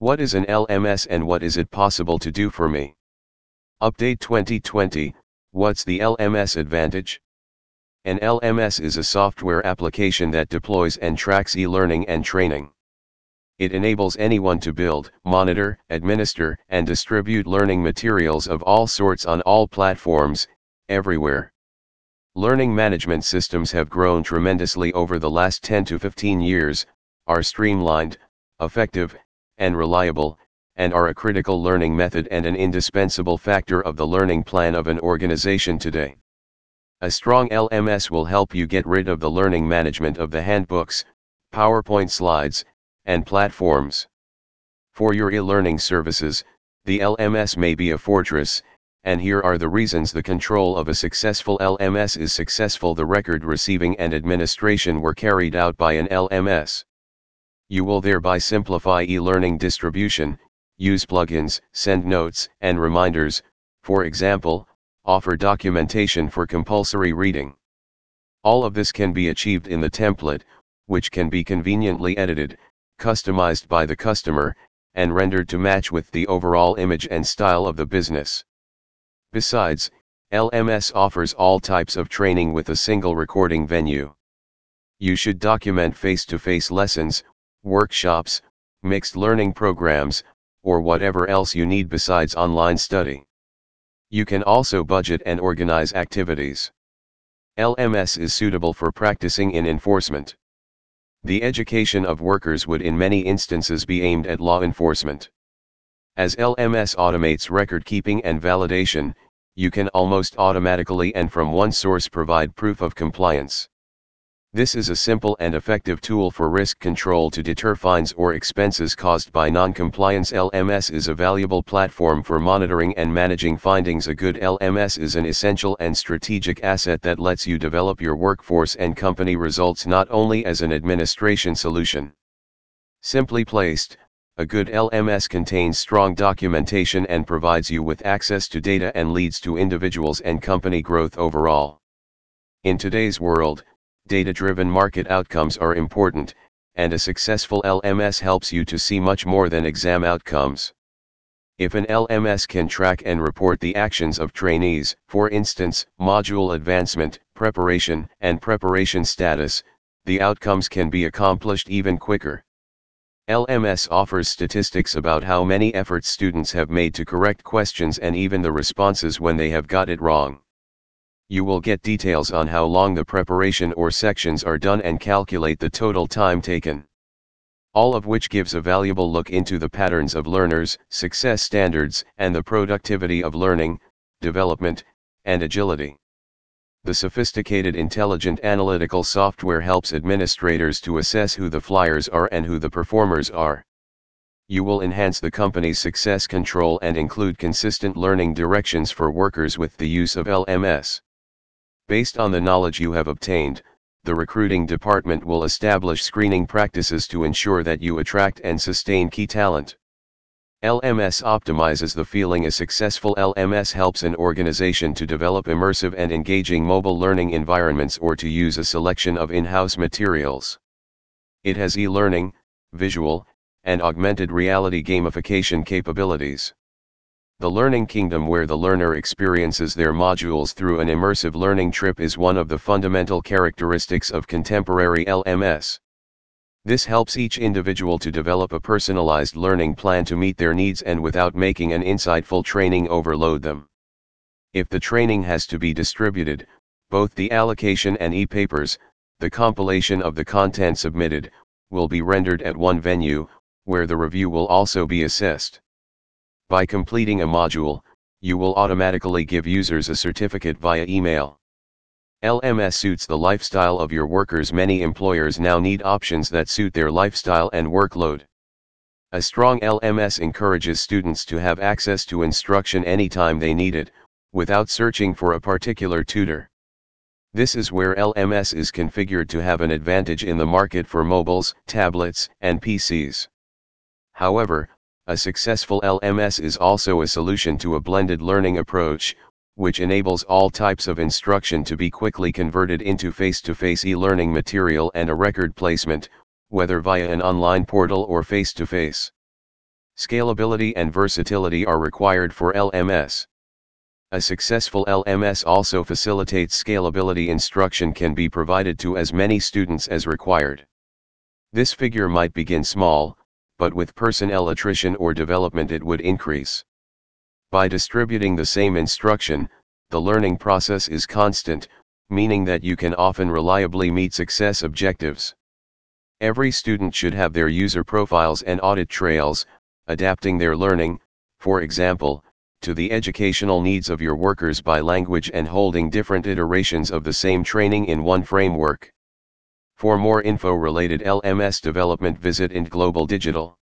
What is an LMS and what is it possible to do for me? Update 2020, what's the LMS advantage? An LMS is a software application that deploys and tracks e-learning and training. It enables anyone to build, monitor, administer, and distribute learning materials of all sorts on all platforms, everywhere. Learning management systems have grown tremendously over the last 10 to 15 years, are streamlined, effective, and reliable, and are a critical learning method and an indispensable factor of the learning plan of an organization today. A strong LMS will help you get rid of the learning management of the handbooks, PowerPoint slides, and platforms. For your e-learning services, the LMS may be a fortress, and here are the reasons the control of a successful LMS is successful. The record receiving and administration were carried out by an LMS. You will thereby simplify e-learning distribution, use plugins, send notes and reminders, for example, offer documentation for compulsory reading. All of this can be achieved in the template, which can be conveniently edited, customized by the customer, and rendered to match with the overall image and style of the business. Besides, LMS offers all types of training with a single recording venue. You should document face-to-face -face lessons, workshops, mixed learning programs, or whatever else you need besides online study. You can also budget and organize activities. LMS is suitable for practicing in enforcement. The education of workers would in many instances be aimed at law enforcement. As LMS automates record keeping and validation, you can almost automatically and from one source provide proof of compliance. This is a simple and effective tool for risk control to deter fines or expenses caused by non-compliance LMS is a valuable platform for monitoring and managing findings a good LMS is an essential and strategic asset that lets you develop your workforce and company results not only as an administration solution. Simply placed, a good LMS contains strong documentation and provides you with access to data and leads to individuals and company growth overall. In today's world, data-driven market outcomes are important, and a successful LMS helps you to see much more than exam outcomes. If an LMS can track and report the actions of trainees, for instance, module advancement, preparation, and preparation status, the outcomes can be accomplished even quicker. LMS offers statistics about how many efforts students have made to correct questions and even the responses when they have got it wrong you will get details on how long the preparation or sections are done and calculate the total time taken. All of which gives a valuable look into the patterns of learners, success standards, and the productivity of learning, development, and agility. The sophisticated intelligent analytical software helps administrators to assess who the flyers are and who the performers are. You will enhance the company's success control and include consistent learning directions for workers with the use of LMS. Based on the knowledge you have obtained, the recruiting department will establish screening practices to ensure that you attract and sustain key talent. LMS optimizes the feeling a successful LMS helps an organization to develop immersive and engaging mobile learning environments or to use a selection of in-house materials. It has e-learning, visual, and augmented reality gamification capabilities. The Learning Kingdom where the learner experiences their modules through an immersive learning trip is one of the fundamental characteristics of contemporary LMS. This helps each individual to develop a personalized learning plan to meet their needs and without making an insightful training overload them. If the training has to be distributed, both the allocation and e-papers, the compilation of the content submitted, will be rendered at one venue, where the review will also be assessed. By completing a module, you will automatically give users a certificate via email. LMS suits the lifestyle of your workers. Many employers now need options that suit their lifestyle and workload. A strong LMS encourages students to have access to instruction anytime they need it, without searching for a particular tutor. This is where LMS is configured to have an advantage in the market for mobiles, tablets, and PCs. However, a successful LMS is also a solution to a blended learning approach, which enables all types of instruction to be quickly converted into face-to-face e-learning material and a record placement, whether via an online portal or face-to-face. Scalability and versatility are required for LMS. A successful LMS also facilitates scalability instruction can be provided to as many students as required. This figure might begin small, but with personnel attrition or development it would increase. By distributing the same instruction, the learning process is constant, meaning that you can often reliably meet success objectives. Every student should have their user profiles and audit trails, adapting their learning, for example, to the educational needs of your workers by language and holding different iterations of the same training in one framework. For more info related LMS development visit Int Global Digital.